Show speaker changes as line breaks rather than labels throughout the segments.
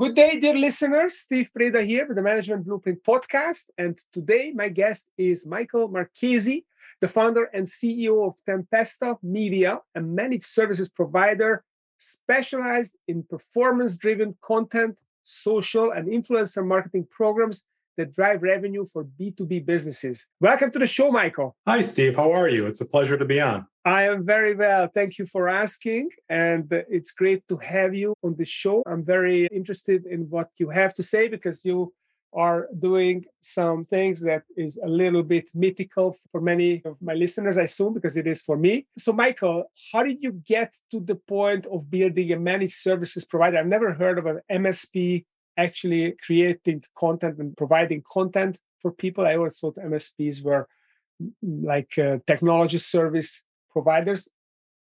Good day, dear listeners. Steve Preda here with the Management Blueprint podcast. And today, my guest is Michael Marchese, the founder and CEO of Tempesta Media, a managed services provider specialized in performance driven content, social, and influencer marketing programs that drive revenue for B2B businesses. Welcome to the show, Michael.
Hi, Steve. How are you? It's a pleasure to be on.
I am very well. Thank you for asking. And it's great to have you on the show. I'm very interested in what you have to say because you are doing some things that is a little bit mythical for many of my listeners, I assume, because it is for me. So, Michael, how did you get to the point of building a managed services provider? I've never heard of an MSP actually creating content and providing content for people. I always thought MSPs were mm, like uh, technology service providers.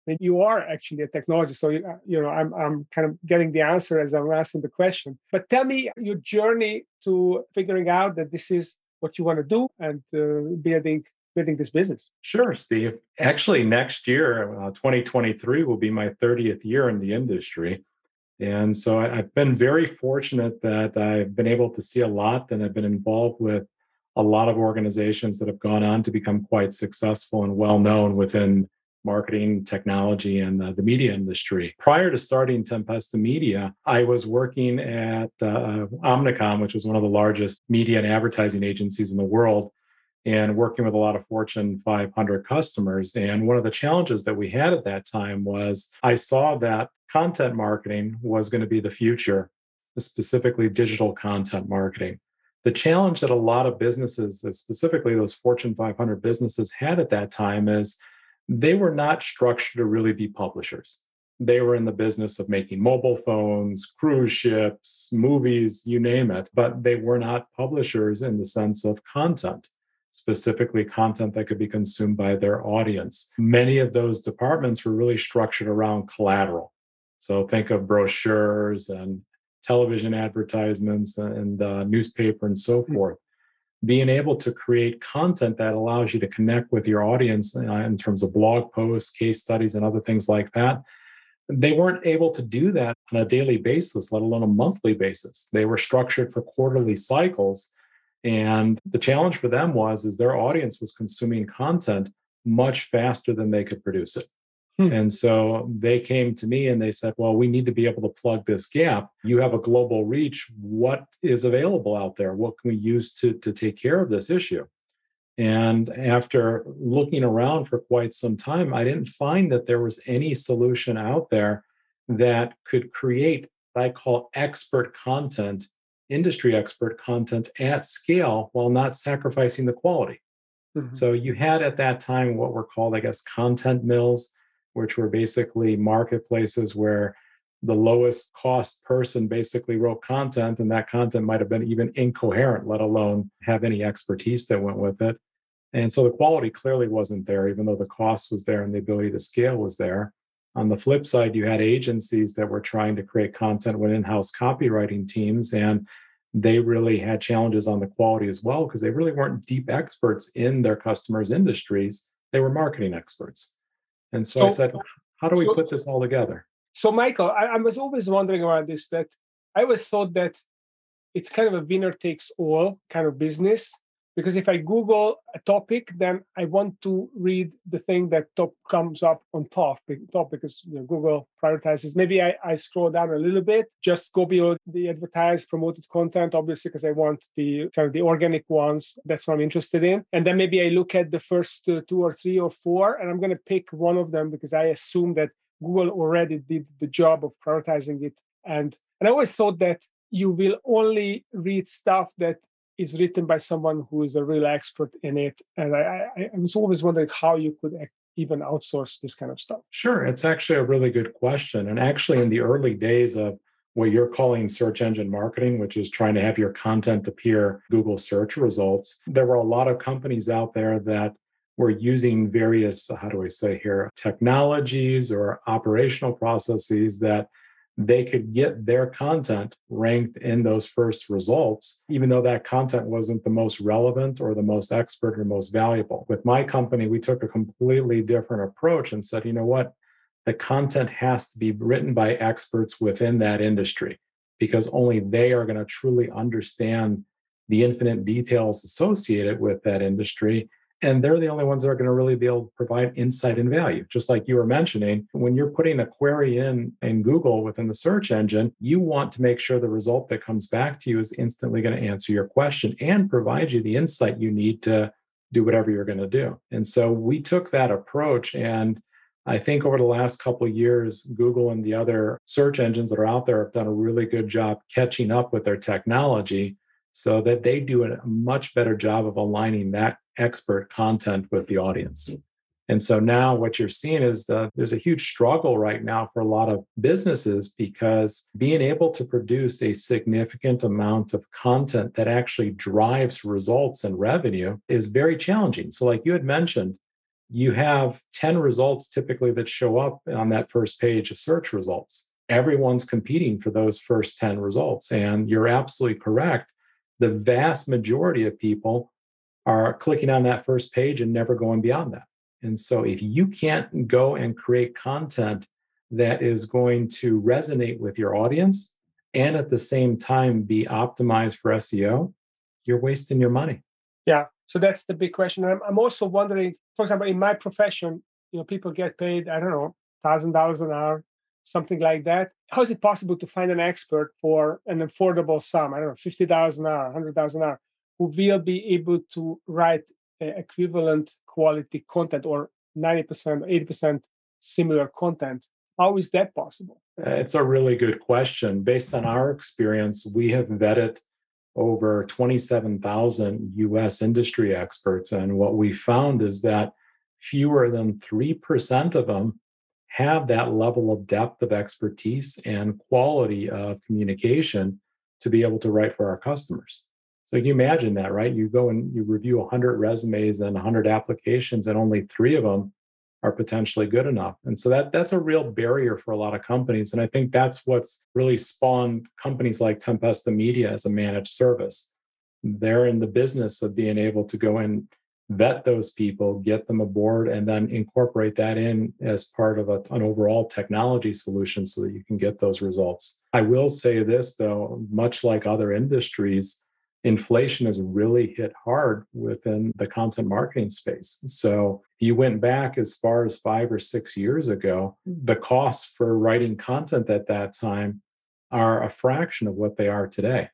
And you are actually a technologist, so you, uh, you know I'm I'm kind of getting the answer as I'm asking the question. But tell me your journey to figuring out that this is what you want to do and uh, building building this business.
Sure, Steve. Actually, next year, uh, 2023, will be my 30th year in the industry. And so I've been very fortunate that I've been able to see a lot and I've been involved with a lot of organizations that have gone on to become quite successful and well known within marketing, technology, and uh, the media industry. Prior to starting Tempesta Media, I was working at uh, Omnicom, which was one of the largest media and advertising agencies in the world, and working with a lot of Fortune 500 customers. And one of the challenges that we had at that time was I saw that content marketing was going to be the future, specifically digital content marketing. The challenge that a lot of businesses, specifically those Fortune 500 businesses, had at that time is they were not structured to really be publishers. They were in the business of making mobile phones, cruise ships, movies, you name it, but they were not publishers in the sense of content specifically content that could be consumed by their audience. Many of those departments were really structured around collateral. So think of brochures and television advertisements and uh, newspaper and so hmm. forth. Being able to create content that allows you to connect with your audience uh, in terms of blog posts, case studies, and other things like that. They weren't able to do that on a daily basis, let alone a monthly basis. They were structured for quarterly cycles. And the challenge for them was is their audience was consuming content much faster than they could produce it. Hmm. And so they came to me and they said, Well, we need to be able to plug this gap. You have a global reach. What is available out there? What can we use to, to take care of this issue? And after looking around for quite some time, I didn't find that there was any solution out there that could create what I call expert content, industry expert content at scale while not sacrificing the quality. Mm-hmm. So you had at that time what were called, I guess, content mills which were basically marketplaces where the lowest cost person basically wrote content and that content might have been even incoherent let alone have any expertise that went with it. And so the quality clearly wasn't there even though the cost was there and the ability to scale was there. On the flip side you had agencies that were trying to create content with in-house copywriting teams and they really had challenges on the quality as well because they really weren't deep experts in their customers industries. They were marketing experts and so, so I said, how do we so, put this all together?
So, Michael, I, I was always wondering about this that I always thought that it's kind of a winner takes all kind of business because if I Google a topic, then I want to read the thing that top comes up on top, top because you know, Google prioritizes. Maybe I, I scroll down a little bit, just go below the advertised promoted content, obviously, because I want the kind of the organic ones. That's what I'm interested in. And then maybe I look at the first uh, two or three or four, and I'm going to pick one of them because I assume that Google already did the job of prioritizing it. And and I always thought that you will only read stuff that is written by someone who is a real expert in it. And I, I, I was always wondering how you could even outsource this kind of stuff.
Sure. It's actually a really good question. And actually, in the early days of what you're calling search engine marketing, which is trying to have your content appear Google search results, there were a lot of companies out there that were using various, how do I say here, technologies or operational processes that they could get their content ranked in those first results, even though that content wasn't the most relevant or the most expert or most valuable. With my company, we took a completely different approach and said, you know what? The content has to be written by experts within that industry because only they are going to truly understand the infinite details associated with that industry and they're the only ones that are going to really be able to provide insight and value. Just like you were mentioning, when you're putting a query in in Google within the search engine, you want to make sure the result that comes back to you is instantly going to answer your question and provide you the insight you need to do whatever you're going to do. And so we took that approach and I think over the last couple years, Google and the other search engines that are out there have done a really good job catching up with their technology so that they do a much better job of aligning that expert content with the audience. And so now what you're seeing is that there's a huge struggle right now for a lot of businesses because being able to produce a significant amount of content that actually drives results and revenue is very challenging. So, like you had mentioned, you have 10 results typically that show up on that first page of search results. Everyone's competing for those first 10 results. And you're absolutely correct. The vast majority of people are clicking on that first page and never going beyond that. And so if you can't go and create content that is going to resonate with your audience and at the same time be optimized for SEO, you're wasting your money.
Yeah. So that's the big question. I'm, I'm also wondering, for example, in my profession, you know, people get paid, I don't know, thousand dollars an hour, something like that. How is it possible to find an expert for an affordable sum? I don't know, fifty thousand an hour, hundred thousand an hour who will be able to write equivalent quality content or 90%, 80% similar content. How is that possible?
Uh, it's a really good question. Based on our experience, we have vetted over 27,000 US industry experts. And what we found is that fewer than 3% of them have that level of depth of expertise and quality of communication to be able to write for our customers. So you imagine that, right? You go and you review 100 resumes and 100 applications, and only three of them are potentially good enough. And so that that's a real barrier for a lot of companies. And I think that's what's really spawned companies like Tempesta Media as a managed service. They're in the business of being able to go and vet those people, get them aboard, and then incorporate that in as part of a, an overall technology solution so that you can get those results. I will say this though, much like other industries, inflation has really hit hard within the content marketing space. So you went back as far as five or six years ago, the costs for writing content at that time are a fraction of what they are today.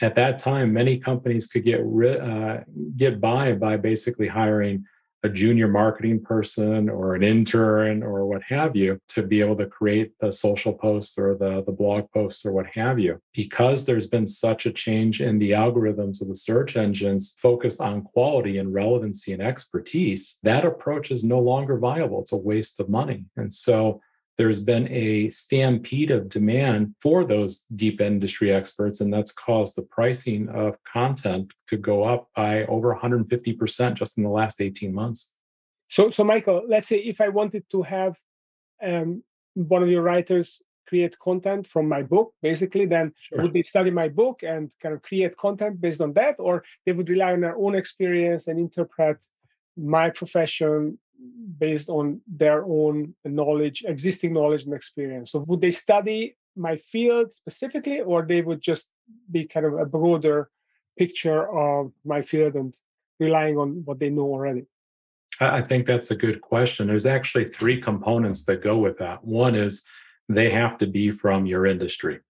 At that time, many companies could get uh, get by by basically hiring a junior marketing person or an intern or what have you to be able to create the social posts or the, the blog posts or what have you. Because there's been such a change in the algorithms of the search engines focused on quality and relevancy and expertise, that approach is no longer viable. It's a waste of money. And so there's been a stampede of demand for those deep industry experts, and that's caused the pricing of content to go up by over 150% just in the last 18 months.
So, so Michael, let's say if I wanted to have um, one of your writers create content from my book, basically, then sure. would they study my book and kind of create content based on that, or they would rely on their own experience and interpret my profession based on their own knowledge, existing knowledge and experience. So would they study my field specifically, or they would just be kind of a broader picture of my field and relying on what they know already?
I think that's a good question. There's actually three components that go with that. One is they have to be from your industry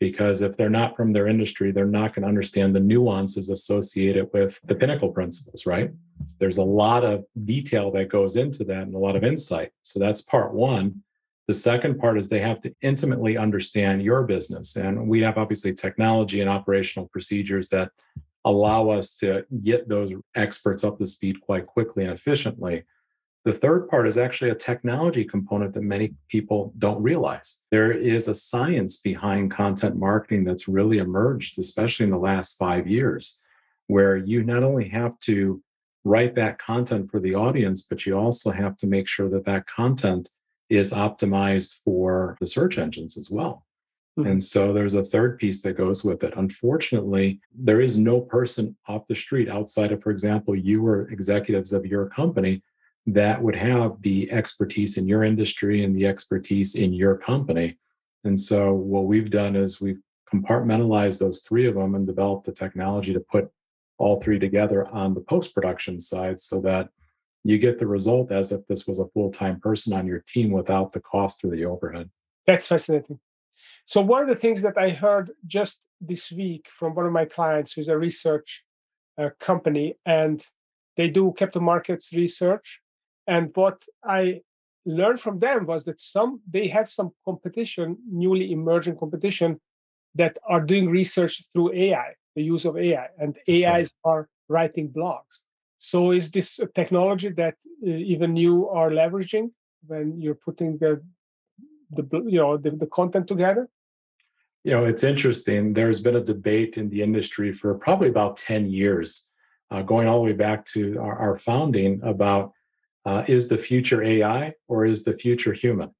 because if they're not from their industry, they're not going to understand the nuances associated with the pinnacle principles, right? There's a lot of detail that goes into that and a lot of insight. So that's part one. The second part is they have to intimately understand your business. And we have obviously technology and operational procedures that allow us to get those experts up to speed quite quickly and efficiently. The third part is actually a technology component that many people don't realize. There is a science behind content marketing that's really emerged, especially in the last five years, where you not only have to write that content for the audience, but you also have to make sure that that content is optimized for the search engines as well. Mm-hmm. And so there's a third piece that goes with it. Unfortunately, there is no person off the street outside of, for example, you or executives of your company that would have the expertise in your industry and the expertise in your company. And so what we've done is we've compartmentalize those three of them and developed the technology to put all three together on the post production side so that you get the result as if this was a full time person on your team without the cost or the overhead.
That's fascinating. So, one of the things that I heard just this week from one of my clients who's a research uh, company and they do capital markets research. And what I learned from them was that some they have some competition, newly emerging competition, that are doing research through AI, the use of AI, and AIs are writing blogs. So is this a technology that uh, even you are leveraging when you're putting the the you know the, the content together?
You know, it's interesting. There's been a debate in the industry for probably about 10 years, uh, going all the way back to our, our founding about uh, is the future AI or is the future human?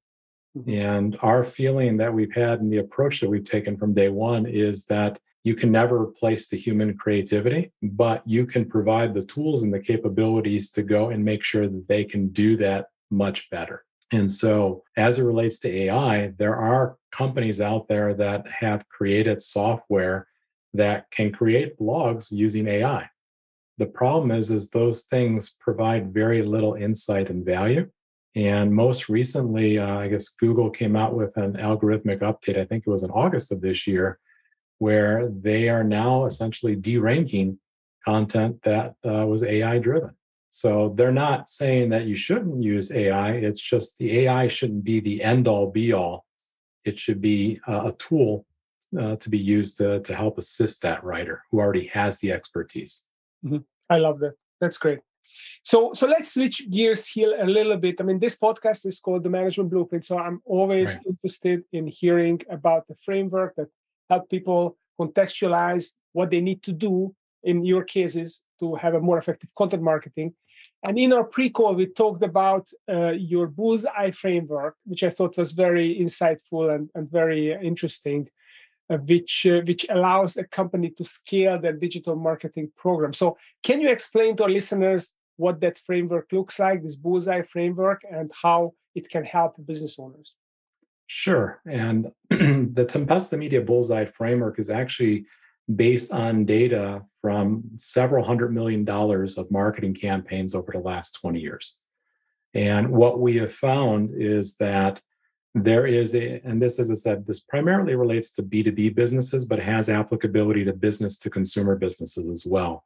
Mm-hmm. And our feeling that we've had and the approach that we've taken from day one is that you can never replace the human creativity, but you can provide the tools and the capabilities to go and make sure that they can do that much better. And so, as it relates to AI, there are companies out there that have created software that can create blogs using AI. The problem is, is those things provide very little insight and value. And most recently, uh, I guess Google came out with an algorithmic update. I think it was in August of this year, where they are now essentially deranking content that uh, was AI driven. So they're not saying that you shouldn't use AI. It's just the AI shouldn't be the end all be all. It should be uh, a tool uh, to be used to, to help assist that writer who already has the expertise.
Mm-hmm. I love that. That's great. So, so let's switch gears here a little bit. I mean, this podcast is called the Management Blueprint. So I'm always right. interested in hearing about the framework that help people contextualize what they need to do in your cases to have a more effective content marketing. And in our pre-call, we talked about uh, your bullseye framework, which I thought was very insightful and, and very interesting, which uh, which allows a company to scale their digital marketing program. So, can you explain to our listeners what that framework looks like, this bullseye framework, and how it can help business owners?
Sure. And the Tempesta Media Bullseye framework is actually based on data from several hundred million dollars of marketing campaigns over the last 20 years. And what we have found is that there is a, and this, as I said, this primarily relates to B2B businesses, but has applicability to business to consumer businesses as well.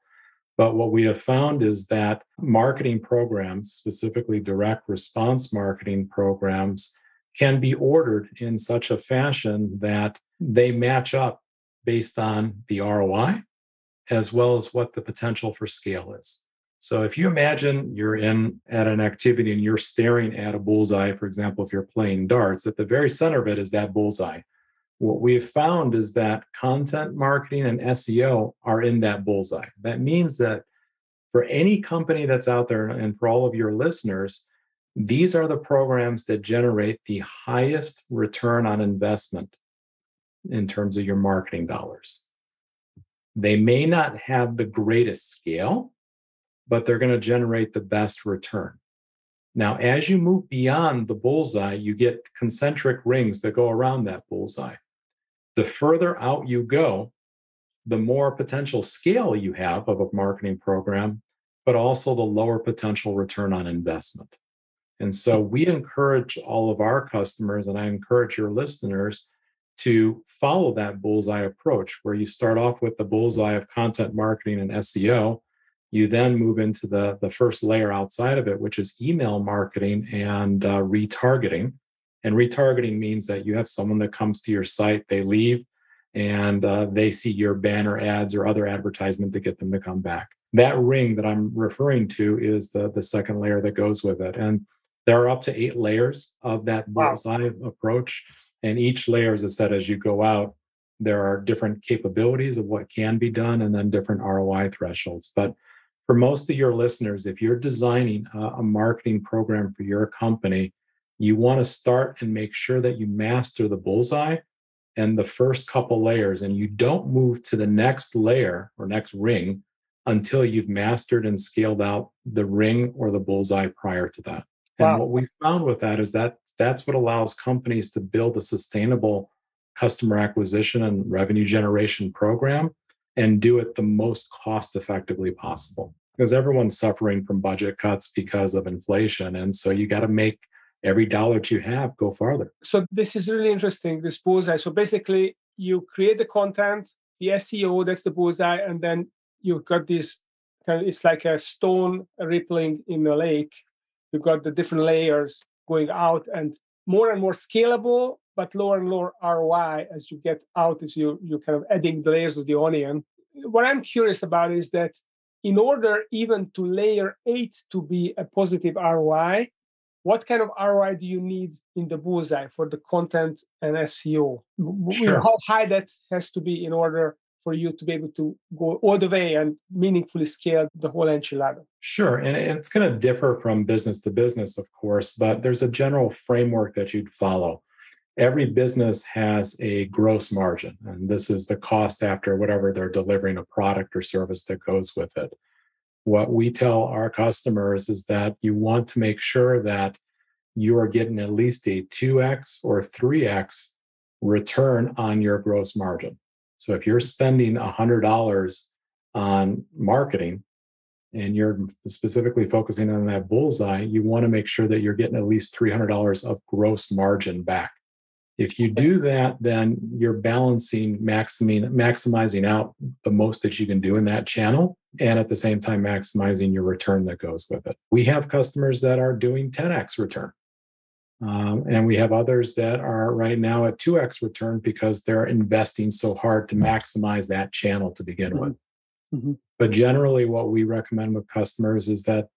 But what we have found is that marketing programs, specifically direct response marketing programs, can be ordered in such a fashion that they match up based on the ROI as well as what the potential for scale is. So if you imagine you're in at an activity and you're staring at a bullseye, for example, if you're playing darts, at the very center of it is that bullseye. What we've found is that content marketing and SEO are in that bullseye. That means that for any company that's out there and for all of your listeners, these are the programs that generate the highest return on investment in terms of your marketing dollars. They may not have the greatest scale, but they're going to generate the best return. Now, as you move beyond the bullseye, you get concentric rings that go around that bullseye. The further out you go, the more potential scale you have of a marketing program, but also the lower potential return on investment. And so we encourage all of our customers, and I encourage your listeners to follow that bullseye approach, where you start off with the bullseye of content marketing and SEO. You then move into the, the first layer outside of it, which is email marketing and uh, retargeting. And retargeting means that you have someone that comes to your site, they leave, and uh, they see your banner ads or other advertisement to get them to come back. That ring that I'm referring to is the, the second layer that goes with it. And there are up to eight layers of that bullseye wow. approach. And each layer, as I said, as you go out, there are different capabilities of what can be done and then different ROI thresholds. But for most of your listeners, if you're designing a, a marketing program for your company, you want to start and make sure that you master the bullseye and the first couple layers, and you don't move to the next layer or next ring until you've mastered and scaled out the ring or the bullseye prior to that. And wow. what we found with that is that that's what allows companies to build a sustainable customer acquisition and revenue generation program and do it the most cost effectively possible because everyone's suffering from budget cuts because of inflation and so you got to make every dollar that you have go farther.
So this is really interesting this bullseye. So basically you create the content the seo that's the bullseye and then you've got this kind of, it's like a stone rippling in a lake. You've got the different layers going out and more and more scalable but lower and lower roi as you get out as you you kind of adding the layers of the onion. What i'm curious about is that in order even to layer eight to be a positive roi what kind of ROI do you need in the bullseye for the content and SEO? Sure. How high that has to be in order for you to be able to go all the way and meaningfully scale the whole entry level?
Sure. And it's going to differ from business to business, of course, but there's a general framework that you'd follow. Every business has a gross margin, and this is the cost after whatever they're delivering a product or service that goes with it what we tell our customers is that you want to make sure that you are getting at least a 2x or 3x return on your gross margin. So if you're spending $100 on marketing and you're specifically focusing on that bullseye, you want to make sure that you're getting at least $300 of gross margin back. If you do that, then you're balancing maximizing, maximizing out the most that you can do in that channel and at the same time maximizing your return that goes with it. We have customers that are doing 10x return. Um, and we have others that are right now at 2x return because they're investing so hard to maximize that channel to begin with. Mm-hmm. mm-hmm. But generally, what we recommend with customers is that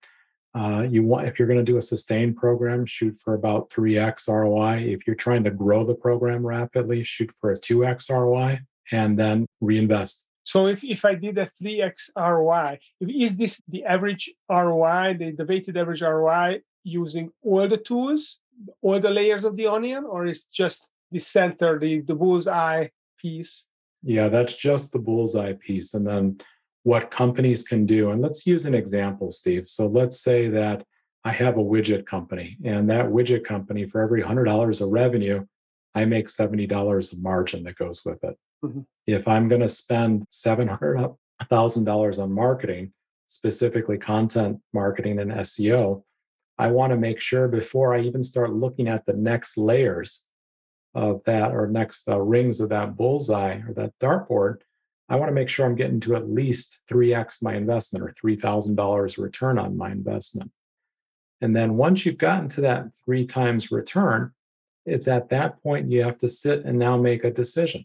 uh, you want if you're going to do a sustained program, shoot for about 3x ROI. If you're trying to grow the program rapidly, shoot for a 2x ROI and then reinvest.
So if, if I did a 3x ROI, is this the average ROI, the, the weighted average ROI using all the tools, all the layers of the onion, or is just the center, the, the bullseye piece?
Yeah, that's just the bullseye piece. And then what companies can do. And let's use an example, Steve. So let's say that I have a widget company, and that widget company, for every $100 of revenue, I make $70 of margin that goes with it. Mm-hmm. If I'm going to spend $700,000 on marketing, specifically content marketing and SEO, I want to make sure before I even start looking at the next layers of that or next uh, rings of that bullseye or that dartboard, I want to make sure I'm getting to at least 3x my investment or $3,000 return on my investment. And then once you've gotten to that three times return, it's at that point you have to sit and now make a decision.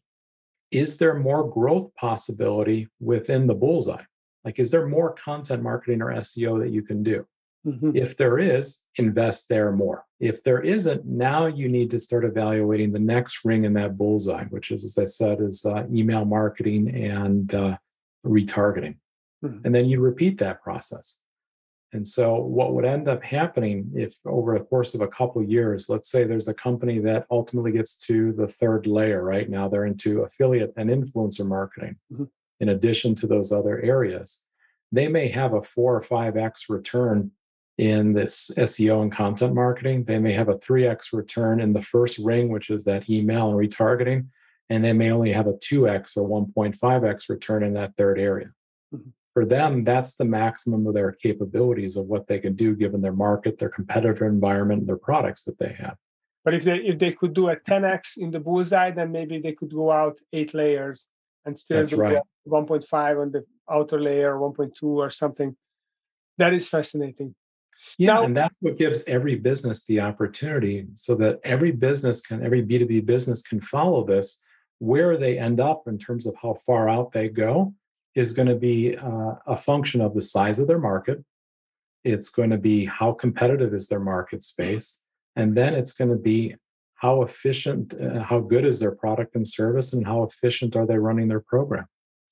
Is there more growth possibility within the bullseye? Like, is there more content marketing or SEO that you can do? Mm-hmm. If there is, invest there more. If there isn't, now you need to start evaluating the next ring in that bullseye, which is, as I said, is uh, email marketing and uh, retargeting. Mm-hmm. And then you repeat that process. And so, what would end up happening if over the course of a couple of years, let's say there's a company that ultimately gets to the third layer, right now they're into affiliate and influencer marketing, mm-hmm. in addition to those other areas, they may have a four or 5x return in this SEO and content marketing. They may have a 3x return in the first ring, which is that email and retargeting, and they may only have a 2x or 1.5x return in that third area. Mm-hmm. For them, that's the maximum of their capabilities of what they can do given their market, their competitive environment, their products that they have.
But if they if they could do a 10x in the bullseye, then maybe they could go out eight layers and still
That's right.
1.5 on the outer layer, 1.2 or something. That is fascinating.
Yeah, now, and that's what gives every business the opportunity so that every business can, every B2B business can follow this. Where they end up in terms of how far out they go is going to be uh, a function of the size of their market. It's going to be how competitive is their market space. And then it's going to be how efficient, uh, how good is their product and service, and how efficient are they running their program.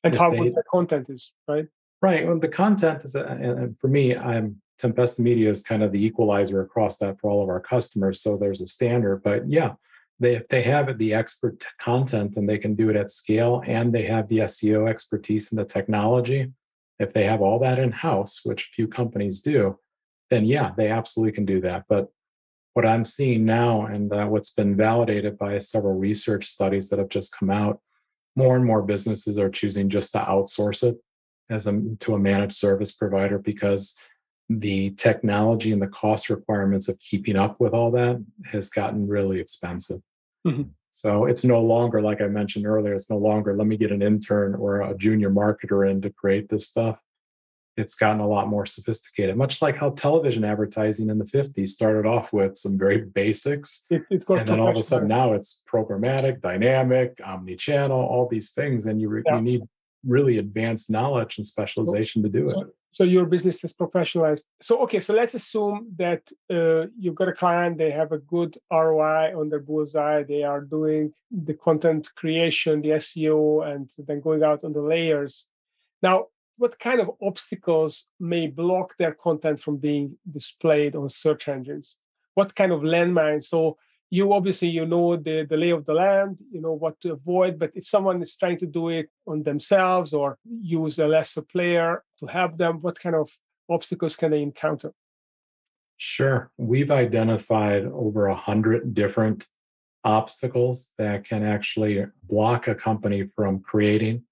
And if how they, good the content is, right?
Right. Well, the content is, uh, and for me, I'm Tempesta Media is kind of the equalizer across that for all of our customers. So there's a standard, but yeah, they if they have the expert content and they can do it at scale, and they have the SEO expertise and the technology, if they have all that in house, which few companies do, then yeah, they absolutely can do that. But what I'm seeing now and uh, what's been validated by several research studies that have just come out, more and more businesses are choosing just to outsource it as a to a managed service provider because the technology and the cost requirements of keeping up with all that has gotten really expensive. Mm-hmm. So it's no longer, like I mentioned earlier, it's no longer let me get an intern or a junior marketer in to create this stuff. It's gotten a lot more sophisticated, much like how television advertising in the 50s started off with some very basics. It, and then all of a sudden now it's programmatic, dynamic, omni channel, all these things. And you, re- yeah. you need really advanced knowledge and specialization to do it
so your business is professionalized. So okay so let's assume that uh, you've got a client they have a good roi on their bullseye they are doing the content creation the seo and then going out on the layers. Now what kind of obstacles may block their content from being displayed on search engines? What kind of landmines? So you obviously you know the, the lay of the land you know what to avoid but if someone is trying to do it on themselves or use a lesser player to help them what kind of obstacles can they encounter?
Sure. We've identified over a hundred different obstacles that can actually block a company from creating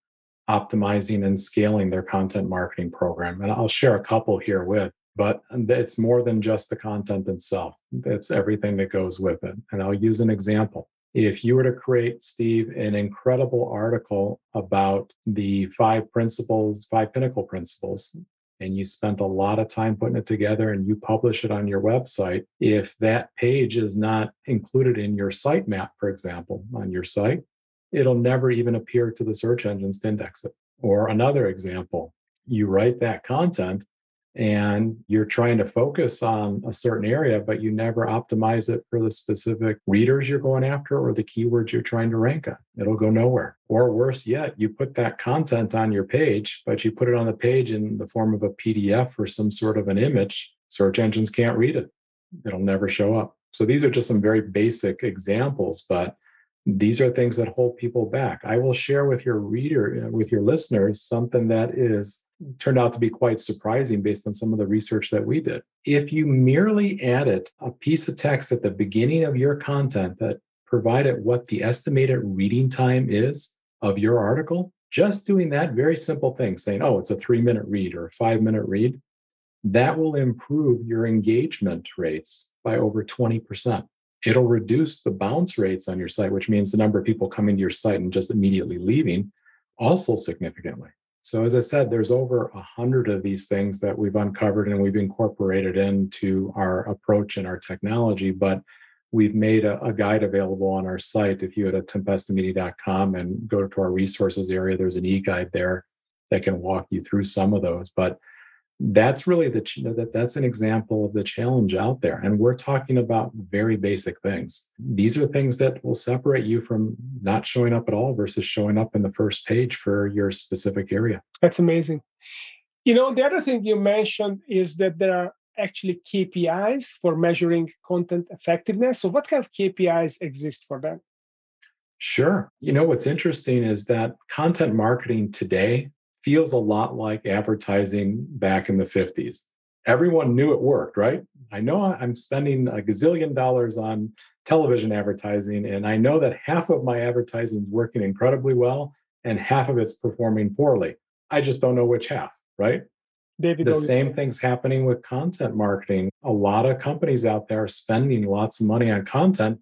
optimizing and scaling their content marketing program. And i'll share a couple here with but it's more than just the content itself. It's everything that goes with it. And I'll use an example. If you were to create, Steve, an incredible article about the five principles, five pinnacle principles, and you spent a lot of time putting it together and you publish it on your website, if that page is not included in your sitemap, for example, on your site, it'll never even appear to the search engines to index it. Or another example, you write that content and you're trying to focus on a certain area, but you never optimize it for the specific readers you're going after or the keywords you're trying to rank on. It'll go nowhere. Or worse yet, you put that content on your page, but you put it on the page in the form of a PDF or some sort of an image. Search engines can't read it, it'll never show up. So these are just some very basic examples, but these are things that hold people back. I will share with your reader, with your listeners, something that is turned out to be quite surprising based on some of the research that we did. If you merely added a piece of text at the beginning of your content that provided what the estimated reading time is of your article, just doing that very simple thing, saying, oh, it's a three minute read or a five minute read, that will improve your engagement rates by over 20%. It'll reduce the bounce rates on your site, which means the number of people coming to your site and just immediately leaving, also significantly. So, as I said, there's over a hundred of these things that we've uncovered and we've incorporated into our approach and our technology. But we've made a, a guide available on our site. If you go to tempestamedia.com and go to our resources area, there's an e-guide there that can walk you through some of those. But that's really the that that's an example of the challenge out there and we're talking about very basic things. These are things that will separate you from not showing up at all versus showing up in the first page for your specific area.
That's amazing. You know the other thing you mentioned is that there are actually kpis for measuring content effectiveness. So what kind of kpis exist for that?
Sure. You know, what's interesting is that content marketing today feels a lot like advertising back in the 50s. Everyone knew it worked, right? I know I'm spending a gazillion dollars on television advertising, and I know that half of my advertising is working incredibly well and half of it's performing poorly. I just don't know which half, right? David the same thing's happening with content marketing. A lot of companies out there are spending lots of money on content,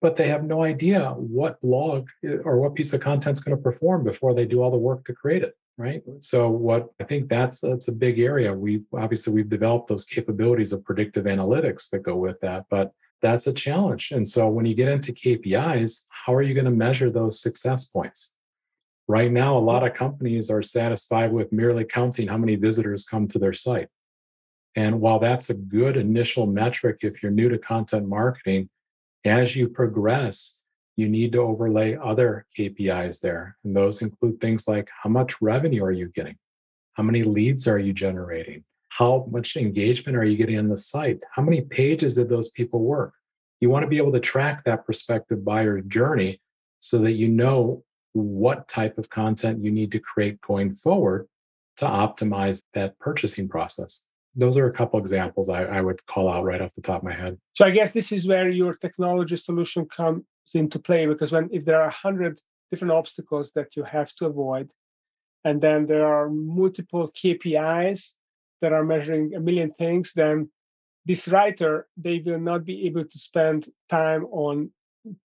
but they have no idea what blog eh, or what piece of content is going to perform before they do all the work to create it right? So what i think that's that's a big area. We obviously we've developed those capabilities of predictive analytics that go with that but that's a challenge. And so when you get into kpis how are you going to measure those success points? Right now a lot of companies are satisfied with merely counting how many visitors come to their site. And while that's a good initial metric if you're new to content marketing as you progress you need to overlay other KPIs there. And those include things like how much revenue are you getting? How many leads are you generating? How much engagement are you getting on the site? How many pages did those people work? You want to be able to track that prospective buyer journey so that you know what type of content you need to create going forward to optimize that purchasing process. those are a couple examples I, I would call out right off the top of my head.
So I guess this is where your technology solution comes into play because when if there are a hundred different obstacles that you have to avoid, and then there are multiple KPIs that are measuring a million things, then this writer they will not be able to spend time on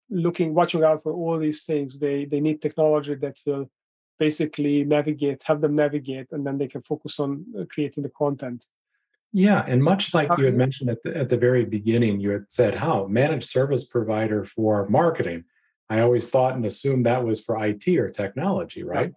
looking watching out for all these things. They they need technology that will basically navigate help them navigate and then they can focus on uh, creating the content
yeah and much like you had mentioned at the, at the very beginning you had said how? Managed service provider for marketing. I always thought and assumed that was for it or technology right?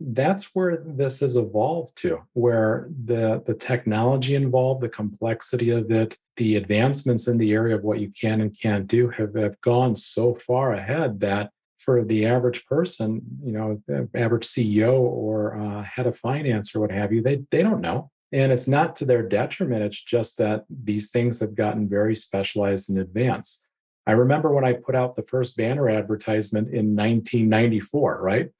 That's where this has evolved to where the the technology involved the complexity of it the advancements in the area of what you can and can't do have, have gone so far ahead that for the average person you know the average ceo or uh, head of finance or what have you they they don't know and it's not to their detriment it's just that these things have gotten very specialized in advance i remember when i put out the first banner advertisement in 1994 right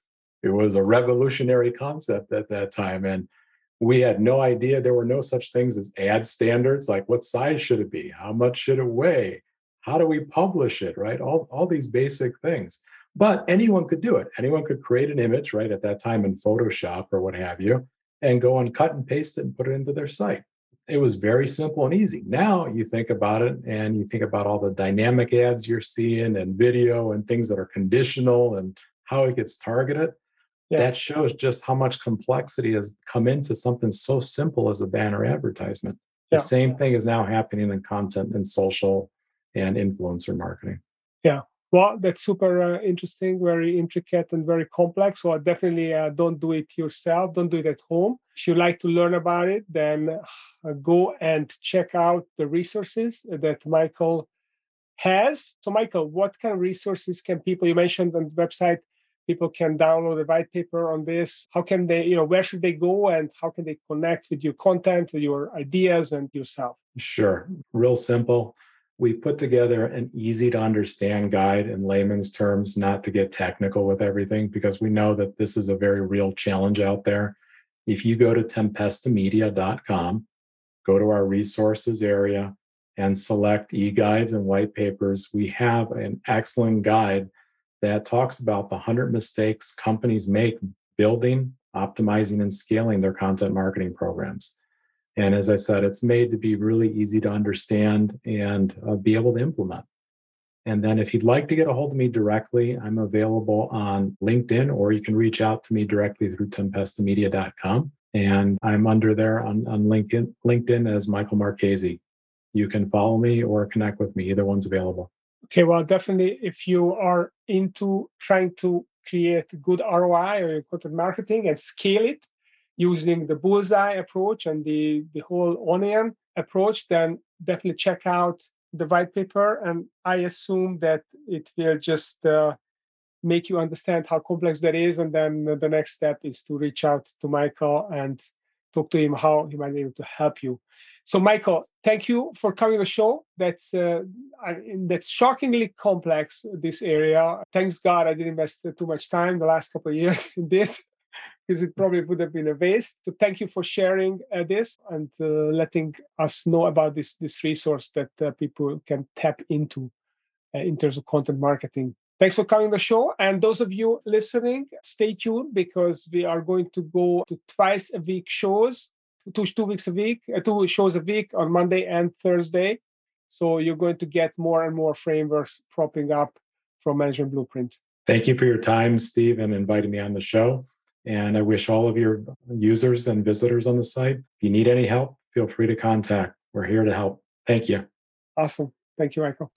it was a revolutionary concept at that time. And we had no idea there were no such things as ad standards like what size should it be? How much should it weigh? How do we publish it? Right? All, all these basic things. But anyone could do it. Anyone could create an image, right, at that time in Photoshop or what have you, and go and cut and paste it and put it into their site. It was very simple and easy. Now you think about it and you think about all the dynamic ads you're seeing and video and things that are conditional and how it gets targeted yeah. that shows just how much complexity has come into something so simple as a banner advertisement. The yeah. same thing is now happening in content and social and influencer marketing.
Yeah. Well, that's super uh, interesting, very intricate and very complex. So definitely uh, don't do it yourself. Don't do it at home. If you like to learn about it, then uh, go and check out the resources that Michael has. So, Michael, what kind of resources can people? You mentioned on the website people can download a white paper on this how can they you know where should they go and how can they connect with your content your ideas and yourself
sure real simple we put together an easy to understand guide in layman's terms not to get technical with everything because we know that this is a very real challenge out there if you go to tempestamedia.com go to our resources area and select e-guides and white papers we have an excellent guide that talks about the 100 mistakes companies make building, optimizing, and scaling their content marketing programs. And as I said, it's made to be really easy to understand and uh, be able to implement. And then if you'd like to get a hold of me directly, I'm available on LinkedIn or you can reach out to me directly through tempestamedia.com. And I'm under there on, on LinkedIn, LinkedIn as Michael Marchese. You can follow me or connect with me. Either one's available.
Okay, well, definitely if you are into trying to create good ROI or content marketing and scale it using the bullseye approach and the, the whole onion approach, then definitely check out the white paper. And I assume that it will just uh, make you understand how complex that is. And then the next step is to reach out to Michael and talk to him how he might be able to help you. So, Michael, thank you for coming to the show. That's uh, I, that's shockingly complex. This area. Thanks God, I didn't invest too much time the last couple of years in this, because it probably would have been a waste. So, thank you for sharing uh, this and uh, letting us know about this this resource that uh, people can tap into uh, in terms of content marketing. Thanks for coming to the show. And those of you listening, stay tuned because we are going to go to twice a week shows two two weeks a week, uh, two shows a week on Monday and Thursday. So you're going to get more and more frameworks propping up from Management Blueprint.
Thank you for your time, Steve, and inviting me on the show. And I wish all of your users and visitors on the site, if you need any help, feel free to contact. We're here to help. Thank you.
Awesome. Thank you, Michael.